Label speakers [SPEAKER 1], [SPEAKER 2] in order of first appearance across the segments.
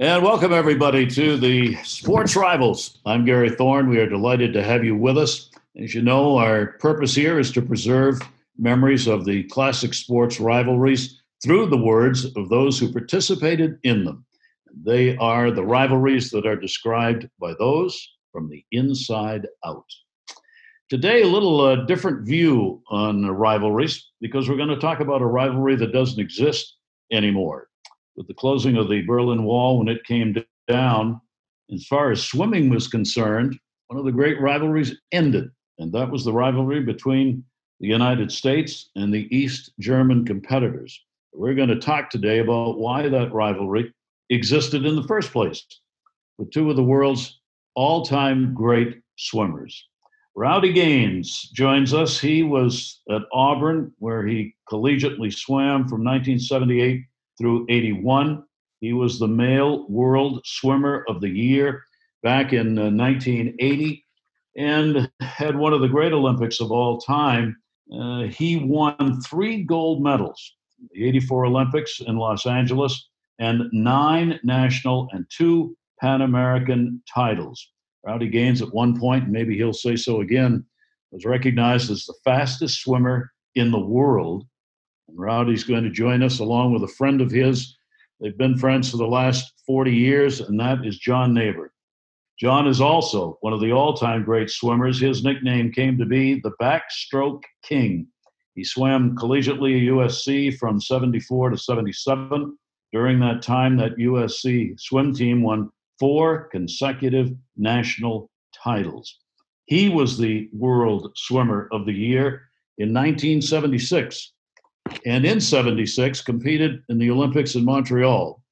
[SPEAKER 1] And welcome, everybody, to the Sports Rivals. I'm Gary Thorne. We are delighted to have you with us. As you know, our purpose here is to preserve memories of the classic sports rivalries through the words of those who participated in them. They are the rivalries that are described by those from the inside out. Today, a little uh, different view on rivalries because we're going to talk about a rivalry that doesn't exist anymore with the closing of the Berlin Wall when it came down, as far as swimming was concerned, one of the great rivalries ended, and that was the rivalry between the United States and the East German competitors. We're going to talk today about why that rivalry existed in the first place with two of the world's all time great swimmers. Rowdy Gaines joins us. He was at Auburn, where he collegiately swam from 1978 through 81. He was the male world swimmer of the year back in uh, 1980 and had one of the great Olympics of all time. Uh, he won three gold medals the 84 Olympics in Los Angeles and nine national and two Pan American titles. Rowdy Gaines, at one point, maybe he'll say so again, was recognized as the fastest swimmer in the world and Rowdy's going to join us along with a friend of his. They've been friends for the last 40 years, and that is John Naber. John is also one of the all time great swimmers. His nickname came to be the Backstroke King. He swam collegiately at USC from 74 to 77. During that time, that USC swim team won four consecutive national titles. He was the World Swimmer of the Year in 1976 and in 76 competed in the Olympics in Montreal.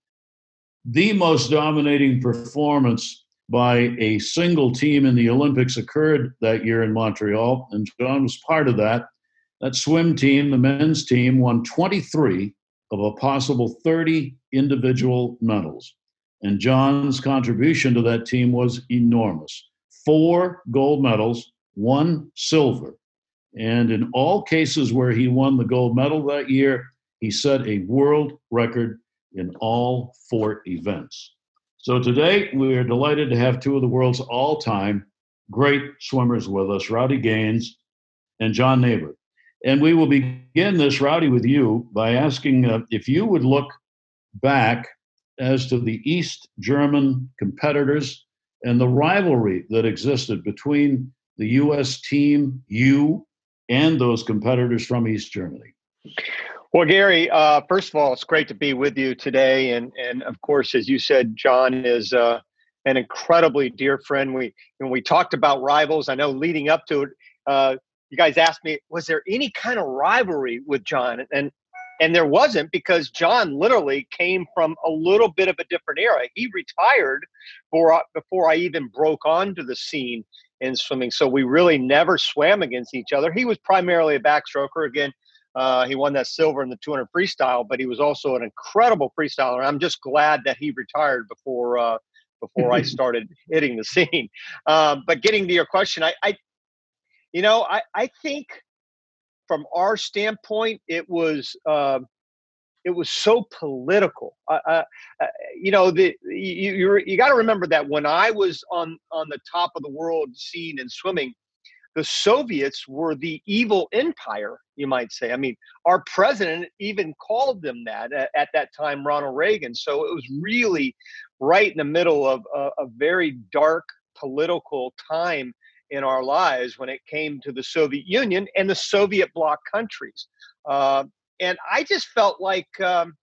[SPEAKER 1] The most dominating performance by a single team in the Olympics occurred that year in Montreal, and John was part of that. That swim team, the men's team, won 23 of a possible 30 individual medals. And John's contribution to that team was enormous four gold medals, one silver. And in all cases where he won the gold medal that year, he set a world record in all four events. So today we are delighted to have two of the world's all time great swimmers with us, Rowdy Gaines and John Naber. And we will begin this, Rowdy, with you by asking uh, if you would look back as to the East German competitors and the rivalry that existed between the U.S. team, you, and those competitors from East Germany.
[SPEAKER 2] Well, Gary, uh, first of all, it's great to be with you today, and and of course, as you said, John is uh, an incredibly dear friend. We when we talked about rivals, I know leading up to it, uh, you guys asked me, was there any kind of rivalry with John? And and there wasn't because John literally came from a little bit of a different era. He retired before before I even broke onto the scene in swimming. So we really never swam against each other. He was primarily a backstroker. Again, uh, he won that silver in the 200 freestyle, but he was also an incredible freestyler. I'm just glad that he retired before uh, before I started hitting the scene. Um, but getting to your question, I, I you know, I, I think from our standpoint, it was uh, it was so political. Uh, uh, you know, the you you, you got to remember that when I was on on the top of the world scene in swimming, the Soviets were the evil empire, you might say. I mean, our president even called them that at, at that time, Ronald Reagan. So it was really right in the middle of a, a very dark political time in our lives when it came to the Soviet Union and the Soviet bloc countries. Uh, and I just felt like, um,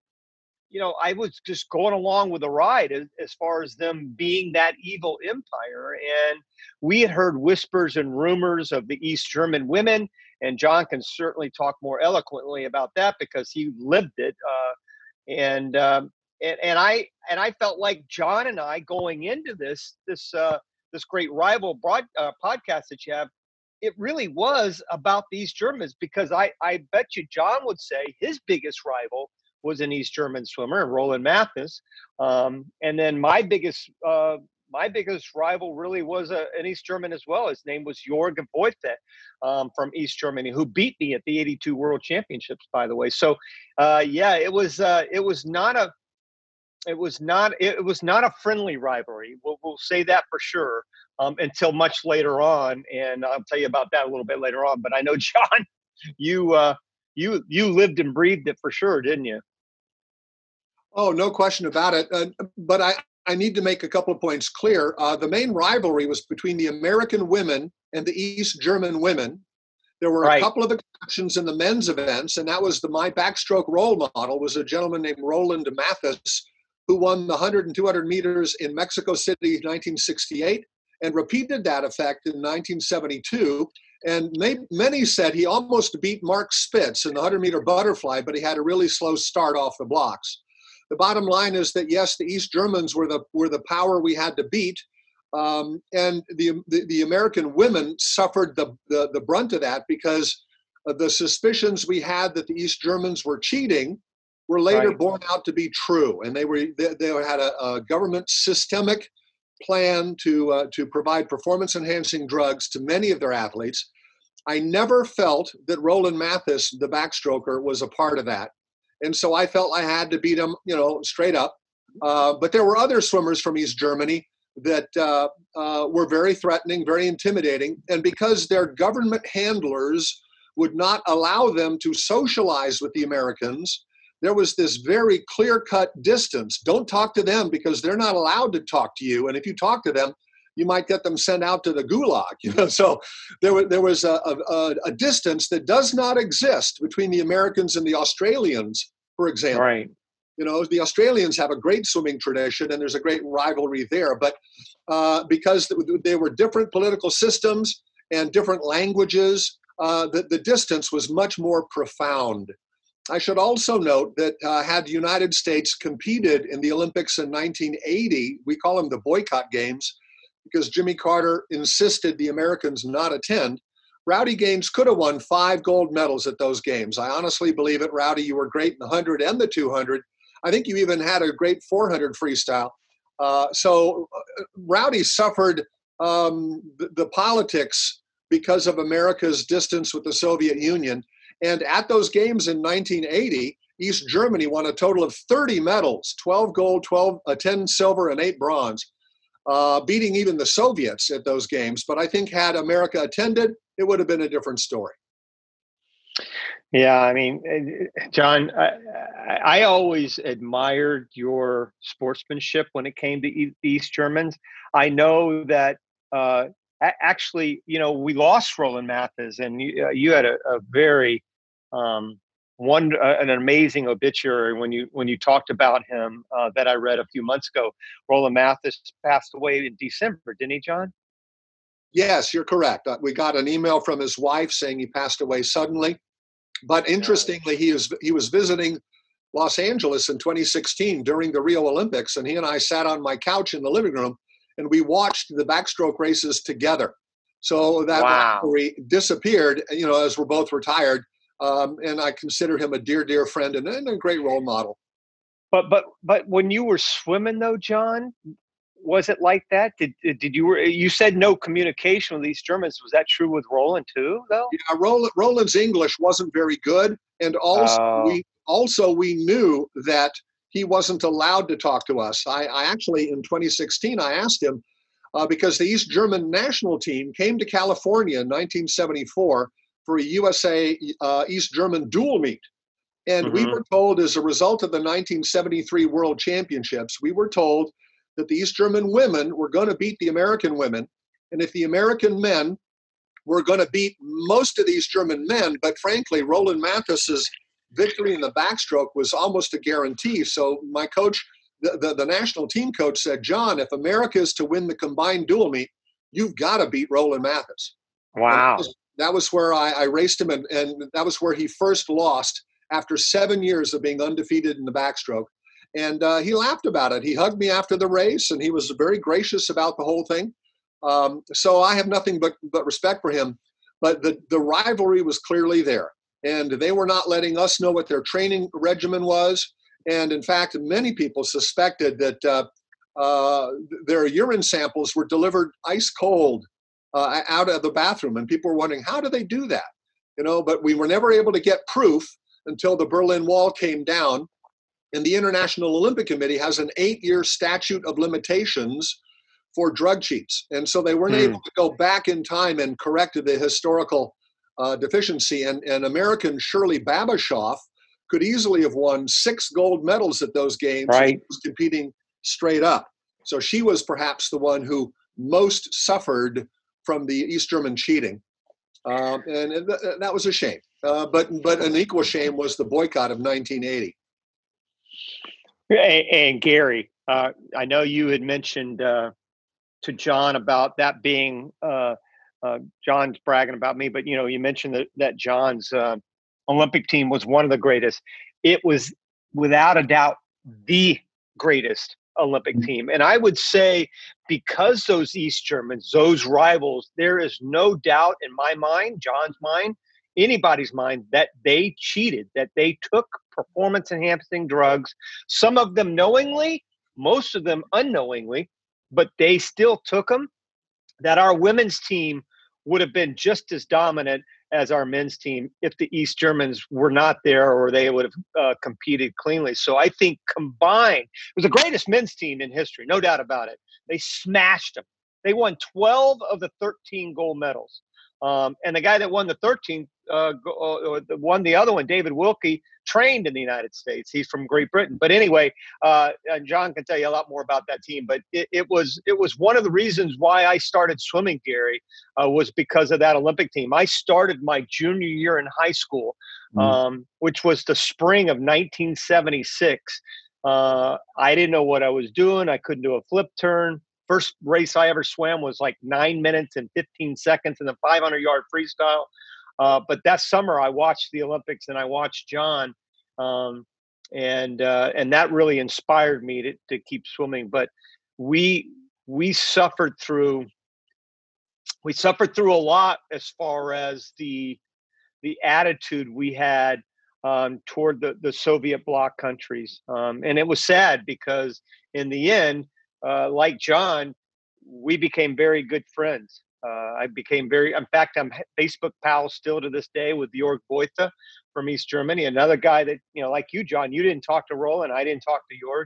[SPEAKER 2] you know, I was just going along with the ride as, as far as them being that evil empire. And we had heard whispers and rumors of the East German women, and John can certainly talk more eloquently about that because he lived it. Uh, and um, and and I and I felt like John and I going into this this uh, this great rival broad uh, podcast that you have it really was about these Germans because I, I bet you John would say his biggest rival was an East German swimmer, Roland Matthes. Um, and then my biggest uh, my biggest rival really was a, an East German as well. His name was Jorg Woithe um, from East Germany, who beat me at the '82 World Championships, by the way. So, uh, yeah, it was uh, it was not a it was not it was not a friendly rivalry. We'll, we'll say that for sure. Um, until much later on, and I'll tell you about that a little bit later on. But I know, John, you uh, you you lived and breathed it for sure, didn't you?
[SPEAKER 3] Oh, no question about it. Uh, but I, I need to make a couple of points clear. Uh, the main rivalry was between the American women and the East German women. There were right. a couple of exceptions in the men's events, and that was the my backstroke role model was a gentleman named Roland Matthes, who won the 100 and 200 meters in Mexico City 1968 and repeated that effect in 1972. And many said he almost beat Mark Spitz in the 100 meter butterfly, but he had a really slow start off the blocks. The bottom line is that yes, the East Germans were the were the power we had to beat, um, and the, the, the American women suffered the, the the brunt of that because the suspicions we had that the East Germans were cheating were later right. borne out to be true, and they were they, they had a, a government systemic plan to uh, to provide performance enhancing drugs to many of their athletes. I never felt that Roland Matthes, the backstroker, was a part of that and so I felt I had to beat him, you know, straight up. Uh, but there were other swimmers from East Germany that uh, uh, were very threatening, very intimidating, and because their government handlers would not allow them to socialize with the Americans, there was this very clear-cut distance. Don't talk to them because they're not allowed to talk to you, and if you talk to them, you might get them sent out to the gulag. You know, so there, was there was a, a, a distance that does not exist between the Americans and the Australians for example.
[SPEAKER 2] Right.
[SPEAKER 3] You know, the Australians have a great swimming tradition, and there's a great rivalry there. But uh, because they were different political systems and different languages, uh, the, the distance was much more profound. I should also note that uh, had the United States competed in the Olympics in 1980, we call them the boycott games, because Jimmy Carter insisted the Americans not attend. Rowdy Gaines could have won five gold medals at those games. I honestly believe it. Rowdy, you were great in the 100 and the 200. I think you even had a great 400 freestyle. Uh, so uh, Rowdy suffered um, the, the, politics because of America's distance with the Soviet Union. And at those games in 1980, East Germany won a total of 30 medals 12 gold, 12, uh, 10 silver, and 8 bronze, uh, beating even the Soviets at those games. But I think had America attended, it would have been a different story.
[SPEAKER 2] Yeah, I mean, eh, John, I, I, always admired your sportsmanship when it came to East Germans. I know that uh, actually, you know, we lost Roland Matthes, and you, uh, you had a, a very um, one uh, an amazing obituary when you when you talked about him uh, that I read a few months ago. Roland Matthes passed away in December, didn't he, John?
[SPEAKER 3] Yes, you're correct. Uh, we got an email from his wife saying he passed away suddenly. But interestingly, he was he was visiting Los Angeles in 2016 during the Rio Olympics, and he and I sat on my couch in the living room and we watched the backstroke races together. So that wow. disappeared, you know, as we're both retired. Um, and I consider him a dear, dear friend and, and a great role model.
[SPEAKER 2] But but but when you were swimming though, John, was it like that? Did did you you said no communication with these Germans? Was that true with Roland too, though?
[SPEAKER 3] Yeah, Roland, Roland's English wasn't very good, and also uh, we also we knew that he wasn't allowed to talk to us. I, I actually in 2016 I asked him uh, because the East German national team came to California in 1974 for a USA uh, East German dual meet. And mm-hmm. we were told, as a result of the 1973 World Championships, we were told that the East German women were going to beat the American women. And if the American men were going to beat most of these German men, but frankly, Roland Matthes's victory in the backstroke was almost a guarantee. So my coach, the, the, the national team coach said, John, if America is to win the combined dual meet, you've got to beat Roland Matthes.
[SPEAKER 2] Wow.
[SPEAKER 3] That was, that was, where I, I raced him, and, and that was where he first lost after seven years of being undefeated in the backstroke and uh, he laughed about it. He hugged me after the race, and he was very gracious about the whole thing. Um, so I have nothing but but respect for him. But the the rivalry was clearly there, and they were not letting us know what their training regimen was. And in fact, many people suspected that uh, uh, their urine samples were delivered ice cold uh, out of the bathroom, and people were wondering how do they do that, you know. But we were never able to get proof until the Berlin Wall came down And the International Olympic Committee has an eight year statute of limitations for drug cheats. And so they weren't mm. able to go back in time and correct the historical uh, deficiency. And, and American Shirley Babashoff could easily have won six gold medals at those games.
[SPEAKER 2] Right.
[SPEAKER 3] competing straight up. So she was perhaps the one who most suffered from the East German cheating. Um, and th- that was a shame. Uh, but but an equal shame was the boycott of 1980. And,
[SPEAKER 2] and Gary, uh, I know you had mentioned uh, to John about that being uh, uh, John's bragging about me, but you know you mentioned that that John's uh, Olympic team was one of the greatest. It was without a doubt the greatest Olympic mm-hmm. team. And I would say because those East Germans, those rivals, there is no doubt in my mind, John's mind, anybody's mind, that they cheated, that they took performance enhancing drugs, some of them knowingly, most of them unknowingly, but they still took them. That our women's team would have been just as dominant as our men's team if the East Germans were not there or they would have uh, competed cleanly. So I think combined, it was the greatest men's team in history, no doubt about it. They smashed them. They won 12 of the 13 gold medals. Um, and the guy that won the 13th, uh, uh, won the other one, David Wilkie, trained in the United States. He's from Great Britain. But anyway, uh, and John can tell you a lot more about that team. But it, it was it was one of the reasons why I started swimming, Gary, uh, was because of that Olympic team. I started my junior year in high school, mm. um, which was the spring of 1976. Uh, I didn't know what I was doing. I couldn't do a flip turn first race I ever swam was like nine minutes and 15 seconds in the 500 yard freestyle. Uh, but that summer I watched the Olympics and I watched John, um, and uh, and that really inspired me to, to keep swimming. But we we suffered through we suffered through a lot as far as the the attitude we had um, toward the, the Soviet bloc countries. Um, and it was sad because in the end, uh, like John, we became very good friends. Uh, I became very, in fact, I'm Facebook pals still to this day with Jörg Woithe from East Germany, another guy that, you know, like you, John, you didn't talk to Roland, I didn't talk to Jörg.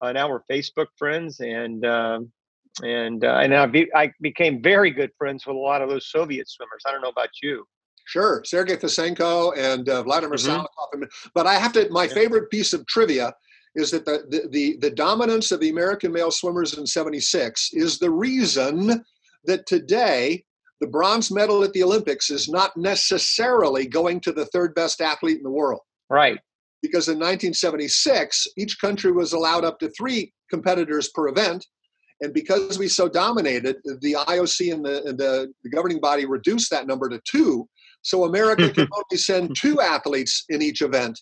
[SPEAKER 2] Uh, now we're Facebook friends, and um, and uh, and I, be, I became very good friends with a lot of those Soviet swimmers. I don't know about you.
[SPEAKER 3] Sure, Sergei Fesenko and uh, Vladimir mm-hmm. Salnikov. But I have to. My yeah. favorite piece of trivia is that the, the, the, the dominance of the American male swimmers in 76 is the reason that today the bronze medal at the Olympics is not necessarily going to the third best athlete in the world.
[SPEAKER 2] Right.
[SPEAKER 3] Because in 1976, each country was allowed up to three competitors per event. And because we so dominated, the IOC and the, and the, the governing body reduced that number to two. So America can only send two athletes in each event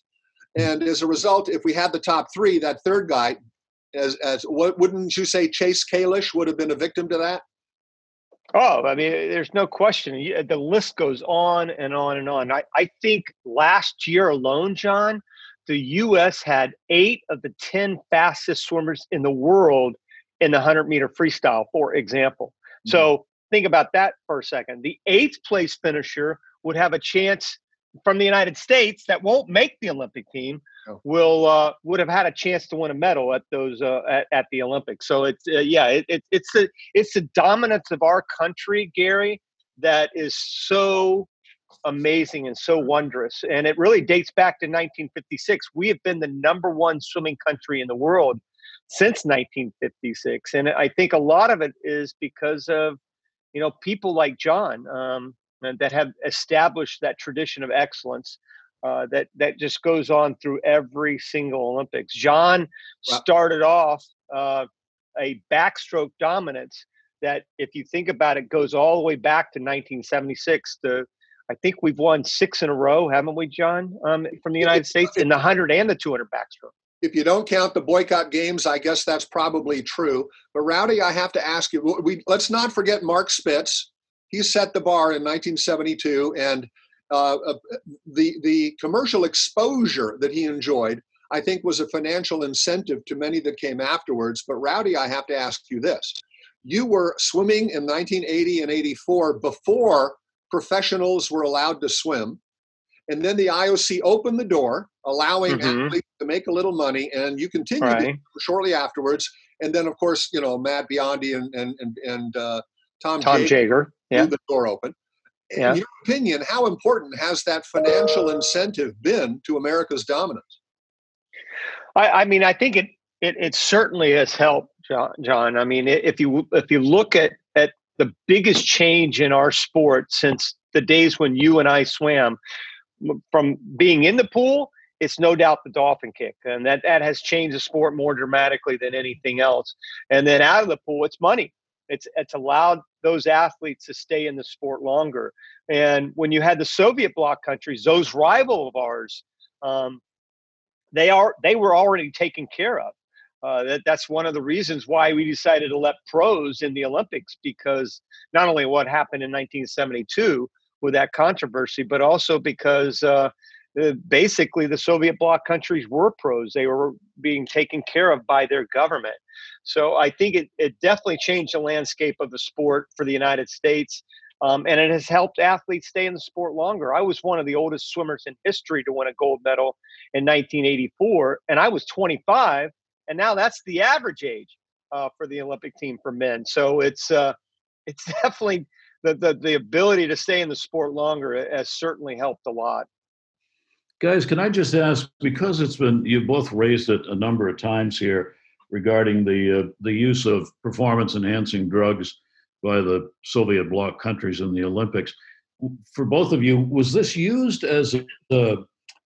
[SPEAKER 3] and as a result, if we had the top three, that third guy, as as what wouldn't you say Chase Kalisz would have been a victim to that?
[SPEAKER 2] Oh, I mean, there's no question. The list goes on and on and on. I, I think last year alone, John, the U.S. had eight of the 10 fastest swimmers in the world in the 100 meter freestyle, for example. Mm-hmm. So think about that for a second. The eighth place finisher would have a chance from the United States that won't make the Olympic team. will uh, would have had a chance to win a medal at those uh, at, at, the Olympics. So it's uh, yeah, it, it, it's the it's the dominance of our country, Gary, that is so amazing and so wondrous. And it really dates back to 1956. We have been the number one swimming country in the world since 1956, and I think a lot of it is because of you know people like John. Um, that have established that tradition of excellence uh, that that just goes on through every single Olympics. John wow. started off uh, a backstroke dominance that, if you think about it, goes all the way back to 1976. The I think we've won six in a row, haven't we, John, um, from the United States in the 100 and the 200 backstroke.
[SPEAKER 3] If you don't count the boycott games, I guess that's probably true. But Rowdy, I have to ask you. We let's not forget Mark Spitz, he set the bar in 1972, and uh, uh, the the commercial exposure that he enjoyed, I think, was a financial incentive to many that came afterwards. But Rowdy, I have to ask you this: you were swimming in 1980 and 84 before professionals were allowed to swim, and then the IOC opened the door, allowing mm-hmm. athletes to make a little money, and you continued right. shortly afterwards. And then, of course, you know Matt Biondi and and and, and uh, Tom
[SPEAKER 2] Tom Jager, Jager.
[SPEAKER 3] Yeah. the door open. In yeah. your opinion, how important has that financial incentive been to America's dominance?
[SPEAKER 2] I, I mean, I think it, it, it certainly has helped, John, John. I mean, if you if you look at at the biggest change in our sport since the days when you and I swam, from being in the pool, it's no doubt the dolphin kick, and that that has changed the sport more dramatically than anything else. And then out of the pool, it's money. It's it's allowed those athletes to stay in the sport longer. And when you had the Soviet bloc countries, those rival of ours, um, they are they were already taken care of. Uh, that, that's one of the reasons why we decided to let pros in the Olympics because not only what happened in 1972 with that controversy, but also because uh, basically the Soviet bloc countries were pros. They were being taken care of by their government. So I think it, it definitely changed the landscape of the sport for the United States. Um, and it has helped athletes stay in the sport longer. I was one of the oldest swimmers in history to win a gold medal in 1984, and I was 25, and now that's the average age uh, for the Olympic team for men. So it's uh, it's definitely the, the the ability to stay in the sport longer has certainly helped a lot.
[SPEAKER 1] Guys, can I just ask because it's been you both raised it a number of times here regarding the uh, the use of performance enhancing drugs by the Soviet bloc countries in the Olympics. For both of you, was this used as a,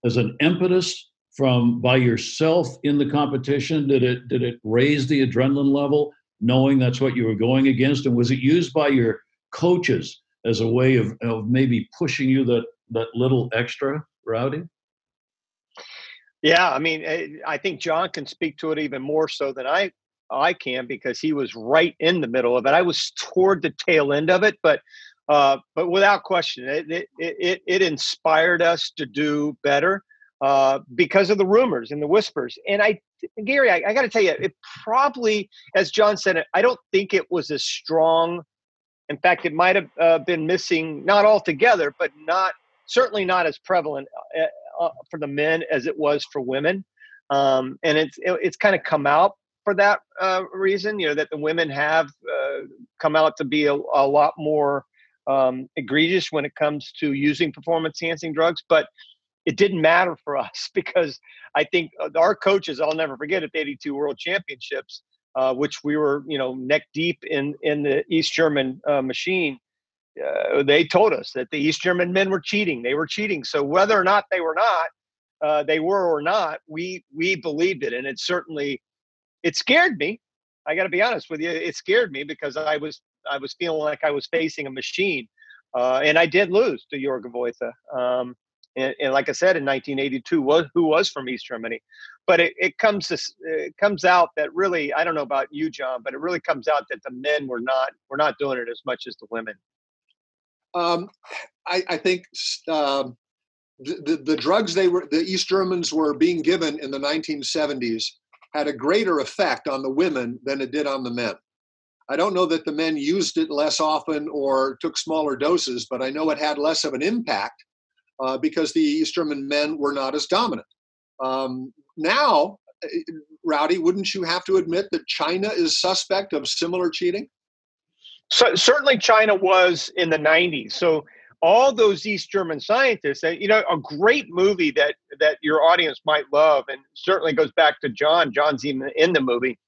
[SPEAKER 1] as an impetus from by yourself in the competition? Did it did it raise the adrenaline level, knowing that's what you were going against, and was it used by your coaches as a way of, of maybe pushing you that that little extra, Rowdy?
[SPEAKER 2] Yeah, I mean, eh, I think John can speak to it even more so than I I can because he was right in the middle of it. I was toward the tail end of it, but uh, but without question, it, it it it inspired us to do better uh, because of the rumors and the whispers. And I, Gary, I, I got to tell you, it probably, as John said, I don't think it was as strong. In fact, it might have uh, been missing, not altogether, but not certainly not as prevalent uh, for the men as it was for women. Um, and it's it, it's kind of come out for that uh, reason. You know that the women have uh, come out to be a, a lot more um, egregious when it comes to using performance enhancing drugs, but it didn't matter for us because I think uh, our coaches, I'll never forget at the 82 World Championships, uh, which we were, you know, neck deep in in the East German uh, machine uh, they told us that the East German men were cheating. They were cheating. So whether or not they were not, uh, they were or not, we we believed it, and it certainly it scared me. I got to be honest with you, it scared me because I was I was feeling like I was facing a machine, uh, and I did lose to Jorgen Woithe. Um, and, and, like I said, in 1982, was who was from East Germany, but it, it comes to, it comes out that really I don't know about you, John, but it really comes out that the men were not were not doing it as much as the women.
[SPEAKER 3] Um, I, I, think um, the, the, the drugs they were the East Germans were being given in the 1970s had a greater effect on the women than it did on the men. I don't know that the men used it less often or took smaller doses, but I know it had less of an impact uh, because the East German men were not as dominant. Um, now, eh, Rowdy, wouldn't you have to admit that China is suspect of similar cheating?
[SPEAKER 2] So certainly China was in the 90s. So all those East German scientists, you know, a great movie that that your audience might love, and certainly goes back to John. John's even in the movie.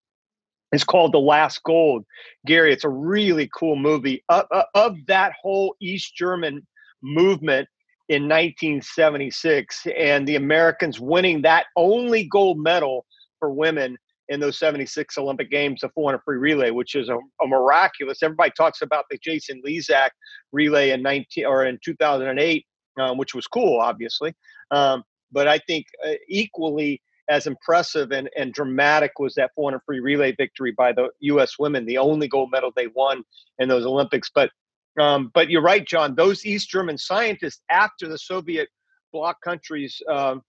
[SPEAKER 2] It's called The Last Gold. Gary, it's a really cool movie of, of that whole East German movement in 1976 and the Americans winning that only gold medal for women in those 76 Olympic Games, the 400 free relay, which is a, a, miraculous. Everybody talks about the Jason Lezak relay in 19 or in 2008, um, which was cool, obviously. Um, but I think uh, equally as impressive and, and dramatic was that 400 free relay victory by the U.S. women, the only gold medal they won in those Olympics. But um, but you're right, John. Those East German scientists, after the Soviet bloc countries um,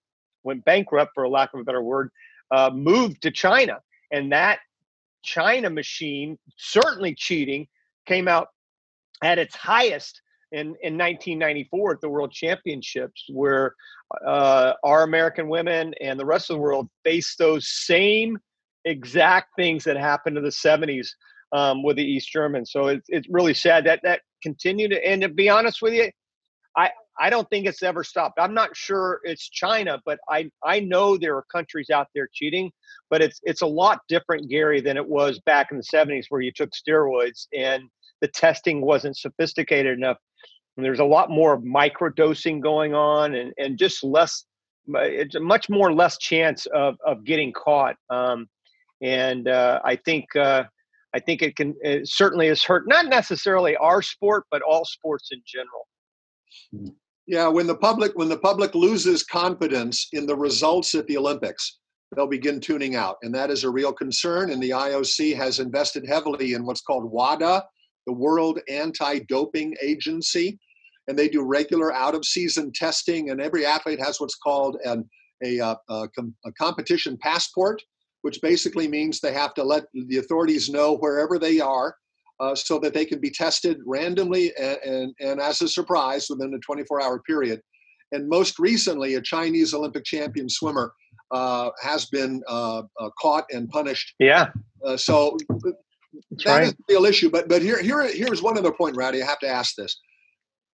[SPEAKER 2] went bankrupt, for lack of a better word, uh, moved to China. And that China machine, certainly cheating, came out at its highest in, in 1994 at the World Championships, where uh, our American women and the rest of the world faced those same exact things that happened in the 70s um, with the East Germans. So it's, it's really sad that that continued. And to be honest with you, I, I don't think it's ever stopped. I'm not sure it's China, but I, I know there are countries out there cheating, but it's it's a lot different, Gary, than it was back in the 70s where you took steroids and the testing wasn't sophisticated enough. And there's a lot more microdosing going on and, and just less, it's a much more less chance of, of getting caught. Um, and uh, I think uh, I think it can it certainly has hurt not necessarily our sport, but all sports in general.
[SPEAKER 3] Yeah, when the public when the public loses confidence in the results at the Olympics, they'll begin tuning out, and that is a real concern. And the IOC has invested heavily in what's called WADA, the World Anti-Doping Agency, and they do regular out-of-season testing. And every athlete has what's called an, a, uh, a, a, a competition passport, which basically means they have to let the authorities know wherever they are uh, so that they can be tested randomly and, and, and as a surprise within a 24 hour period. And most recently, a Chinese Olympic champion swimmer uh, has been uh, uh caught and punished.
[SPEAKER 2] Yeah.
[SPEAKER 3] Uh, so That's that right. is a real issue. But but here here here's one other point, Rowdy. I have to ask this.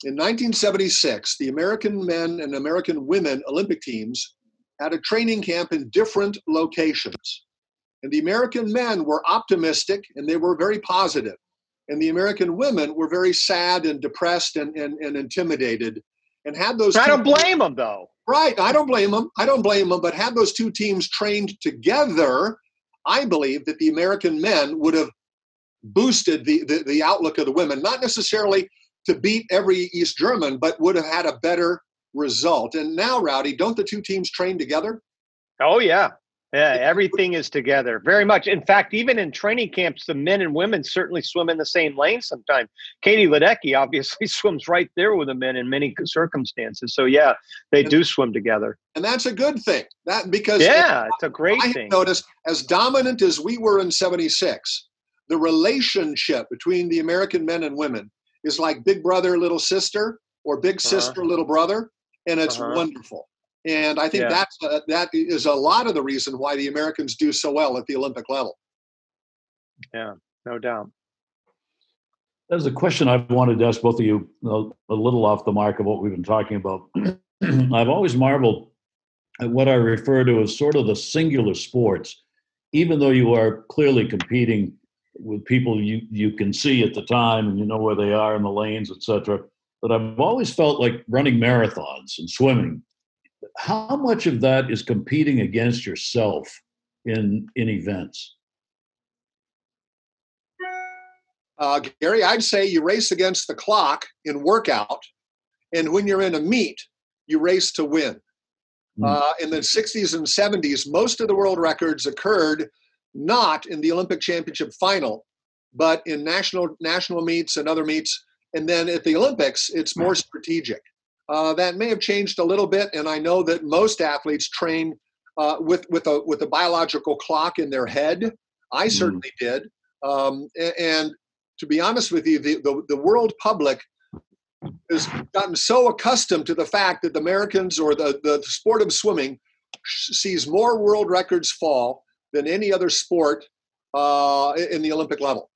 [SPEAKER 3] In 1976, the American men and American women Olympic teams had a training camp in different locations. And the American men were optimistic and they were very positive. And the American women were very sad and depressed and, and, and intimidated. And had those.
[SPEAKER 2] I don't blame them, though.
[SPEAKER 3] Right. I don't blame them. I don't blame them. But had those two teams trained together, I believe that the American men would have boosted the, the, the outlook of the women, not necessarily to beat every East German, but would have had a better result. And now, Rowdy, don't the two teams train together?
[SPEAKER 2] Oh, yeah. Yeah, everything is together very much. In fact, even in training camps, the men and women certainly swim in the same lane sometimes. Katie Ledecky obviously swims right there with the men in many circumstances. So yeah, they and, do swim together.
[SPEAKER 3] And that's a good thing. That because
[SPEAKER 2] Yeah, it's a great
[SPEAKER 3] I
[SPEAKER 2] thing.
[SPEAKER 3] noticed as dominant as we were in 76, the relationship between the American men and women is like big brother, little sister, or big uh-huh. sister, little brother, and it's uh-huh. wonderful. And I think yeah. that's uh, that is a lot of the reason why the Americans do so well at the Olympic level.
[SPEAKER 2] Yeah, no doubt.
[SPEAKER 1] There's a question I've wanted to ask both of you, a little off the mark of what we've been talking about. I've always marveled at what I refer to as sort of the singular sports, even though you are clearly competing with people you, you can see at the time and you know where they are in the lanes, etc. But I've always felt like running marathons and swimming how much of that is competing against yourself in in events?
[SPEAKER 3] Uh, Gary, I'd say you race against the clock in workout, and when you're in a meet, you race to win. Mm. Uh, in the 60s and 70s, most of the world records occurred not in the Olympic Championship final, but in national national meets and other meets. And then at the Olympics, it's more strategic. Uh, that may have changed a little bit, and I know that most athletes train uh, with with a with a biological clock in their head. I mm. certainly did, um, and, and, to be honest with you, the, the, the world public has gotten so accustomed to the fact that the Americans or the, the sport of swimming sees more world records fall than any other sport uh, in the Olympic level.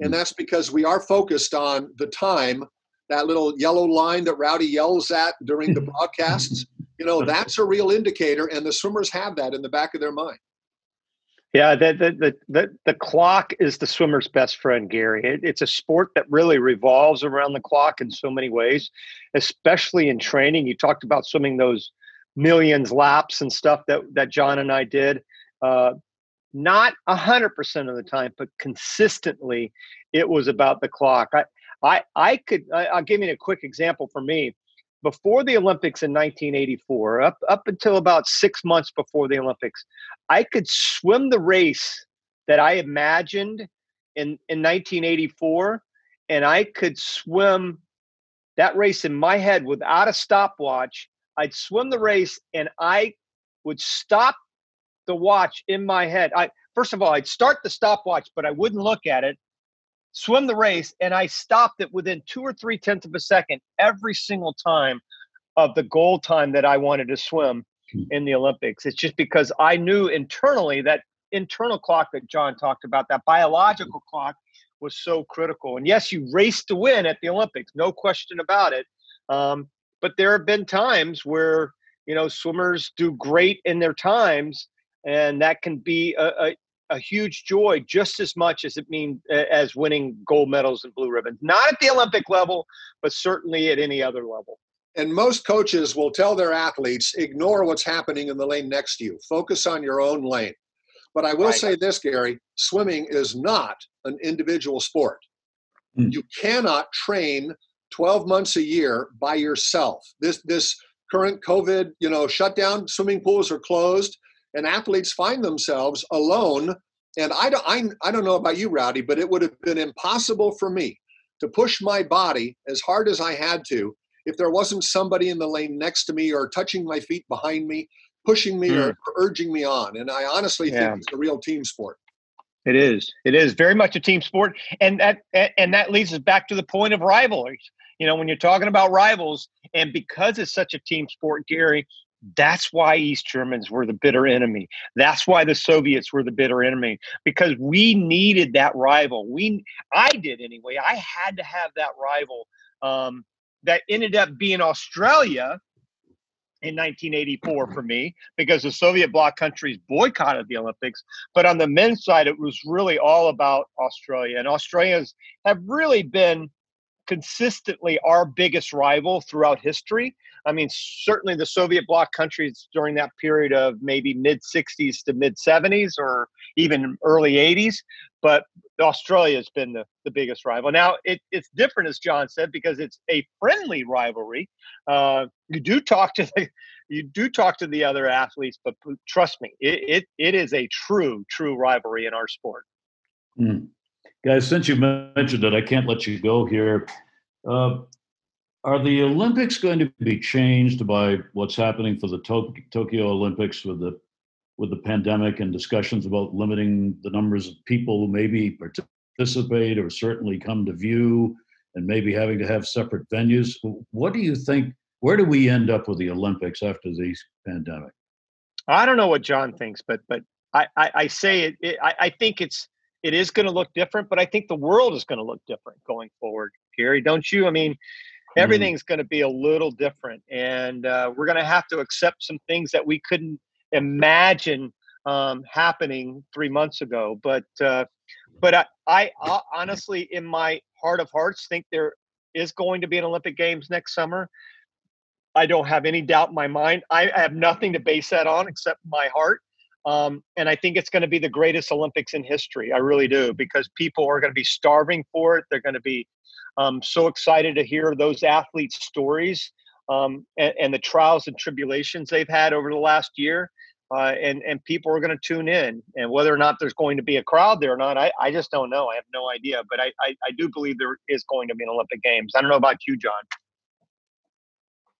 [SPEAKER 3] And mm. that's because we are focused on the time that little yellow line that Rowdy yells at during the broadcasts, you know, that's a real indicator, and the swimmers have that in the back of their mind.
[SPEAKER 2] Yeah, the the the the, clock is the swimmer's best friend, Gary. It, it's a sport that really revolves around the clock in so many ways, especially in training. You talked about swimming those millions laps and stuff that that John and I did. Uh, not a hundred percent of the time, but consistently, it was about the clock. I, I I could I'll give you a quick example for me. Before the Olympics in 1984, up up until about six months before the Olympics, I could swim the race that I imagined in in 1984, and I could swim that race in my head without a stopwatch. I'd swim the race, and I would stop the watch in my head. I first of all, I'd start the stopwatch, but I wouldn't look at it swim the race, and I stopped it within two or three tenths of a second every single time of the goal time that I wanted to swim hmm. in the Olympics. It's just because I knew internally that internal clock that John talked about, that biological clock, was so critical. And yes, you race to win at the Olympics, no question about it. Um, but there have been times where you know swimmers do great in their times, and that can be a, a, a huge joy just as much as it means as winning gold medals and blue ribbons. Not at the Olympic level, but certainly at any other level.
[SPEAKER 3] And most coaches will tell their athletes ignore what's happening in the lane next to you. Focus on your own lane. But I will right. say this, Gary swimming is not an individual sport. Mm. You cannot train 12 months a year by yourself. This, this current COVID, you know, shutdown, swimming pools are closed, and athletes find themselves alone. And I don't, I, I don't know about you, Rowdy, but it would have been impossible for me to push my body as hard as I had to if there wasn't somebody in the lane next to me or touching my feet behind me pushing me mm. or, urging me on. And I honestly yeah. think it's a real team sport.
[SPEAKER 2] It is. It is very much a team sport, and that and that leads us back to the point of rivalries. You know, when you're talking about rivals, and because it's such a team sport, Gary, that's why East Germans were the bitter enemy. That's why the Soviets were the bitter enemy because we needed that rival. We, I did anyway. I had to have that rival. Um, that ended up being Australia in 1984 for me because the Soviet bloc countries boycotted the Olympics. But on the men's side, it was really all about Australia. And Australians have really been consistently our biggest rival throughout history. I mean, certainly the Soviet bloc countries during that period of maybe mid 60s to mid 70s or even early 80s. But Australia has been the, the biggest rival. Now, it, it's different, as John said, because it's a friendly rivalry. Uh, you do talk to the you do talk to the other athletes, but trust me, it, it, it is a true, true rivalry in our sport.
[SPEAKER 1] Mm. Guys, since you mentioned it, I can't let you go here. Uh, are the Olympics going to be changed by what's happening for the to- Tokyo Olympics with the with the pandemic and discussions about limiting the numbers of people who maybe participate or certainly come to view and maybe having to have separate venues? What do you think? Where do we end up with the Olympics after the pandemic?
[SPEAKER 2] I don't know what John thinks, but but I, I, I say it, it I, I think it's it is going to look different, but I think the world is going to look different going forward. Gary, don't you? I mean, mm-hmm. everything's going to be a little different, and uh, we're going to have to accept some things that we couldn't imagine um, happening three months ago. But uh, but I, I, I honestly, in my heart of hearts, think there is going to be an Olympic Games next summer. I don't have any doubt in my mind. I have nothing to base that on except my heart. Um, and I think it's going to be the greatest Olympics in history. I really do, because people are going to be starving for it. They're going to be um, so excited to hear those athletes' stories um, and, and, the trials and tribulations they've had over the last year. Uh, and, and people are going to tune in. And whether or not there's going to be a crowd there or not, I, I just don't know. I have no idea. But I, I, I do believe there is going to be an Olympic Games. I don't know about you, John.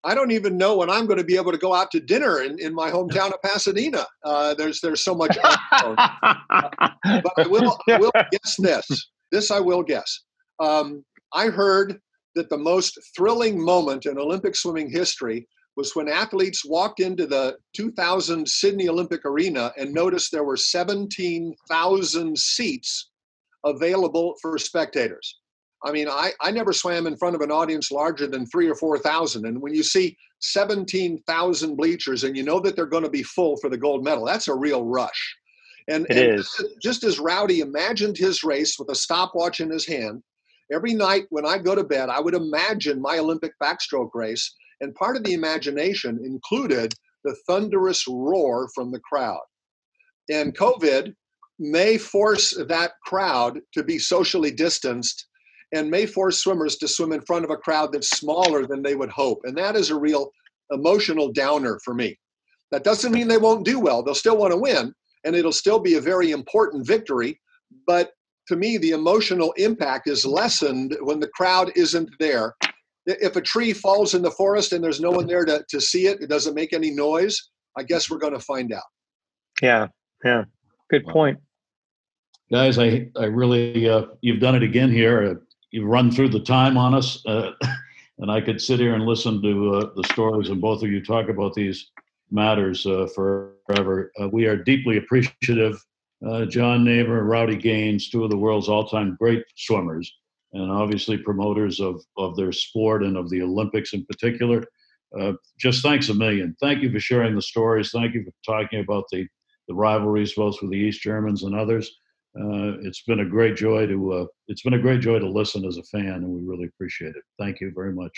[SPEAKER 3] I don't even know when I'm going to be able to go out to dinner in, in my hometown of Pasadena. Uh, there's there's so much. but I will, I will guess this. This I will guess. Um, I heard that the most thrilling moment in Olympic swimming history was when athletes walked into the 2000 Sydney Olympic Arena and noticed there were 17,000 seats available for spectators. I mean, I, I never swam in front of an audience larger than three or 4,000. And when you see 17,000 bleachers and you know that they're going to be full for the gold medal, that's a real rush. And,
[SPEAKER 2] it
[SPEAKER 3] and
[SPEAKER 2] is.
[SPEAKER 3] just as Rowdy imagined his race with a stopwatch in his hand, every night when I go to bed, I would imagine my Olympic backstroke race. And part of the imagination included the thunderous roar from the crowd. And COVID may force that crowd to be socially distanced and may force swimmers to swim in front of a crowd that's smaller than they would hope. And that is a real emotional downer for me. That doesn't mean they won't do well. They'll still want to win, and it'll still be a very important victory. But to me, the emotional impact is lessened when the crowd isn't there. If a tree falls in the forest and there's no one there to, to see it, it doesn't make any noise, I guess we're going to find out.
[SPEAKER 2] Yeah, yeah. Good point.
[SPEAKER 1] guys, I I really uh, you've done it again here. Uh, you've run through the time on us, uh, and I could sit here and listen to uh, the stories and both of you talk about these matters uh, forever. Uh, we are deeply appreciative. John Naber, Rowdy Gaines, two of the world's all-time great swimmers, and obviously promoters of of their sport and of the Olympics in particular. just thanks a million. Thank you for sharing the stories. Thank you for talking about the the rivalries both with the East Germans and others. Uh, it's been a great joy to uh, it's been a great joy to listen as a fan, and we really appreciate it. Thank you very much.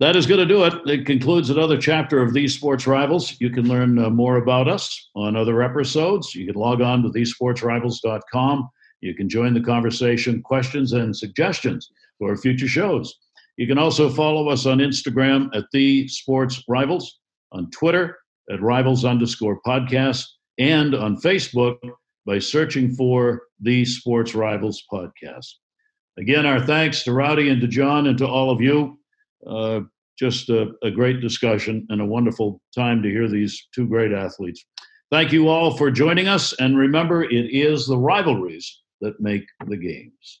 [SPEAKER 1] That is going to do it. It concludes another chapter of These Sports Rivals. You can learn uh, more about us on other episodes. You can log on to thesportsrivals.com. You can join the conversation, questions, and suggestions for future shows. You can also follow us on Instagram at The Sports Rivals, on Twitter at Rivals underscore podcast, and on Facebook by searching for the Sports Rivals podcast. Again, our thanks to Rowdy and to John and to all of you. Uh, just a, a great discussion and a wonderful time to hear these two great athletes. Thank you all for joining us. And remember, it is the rivalries that make the games.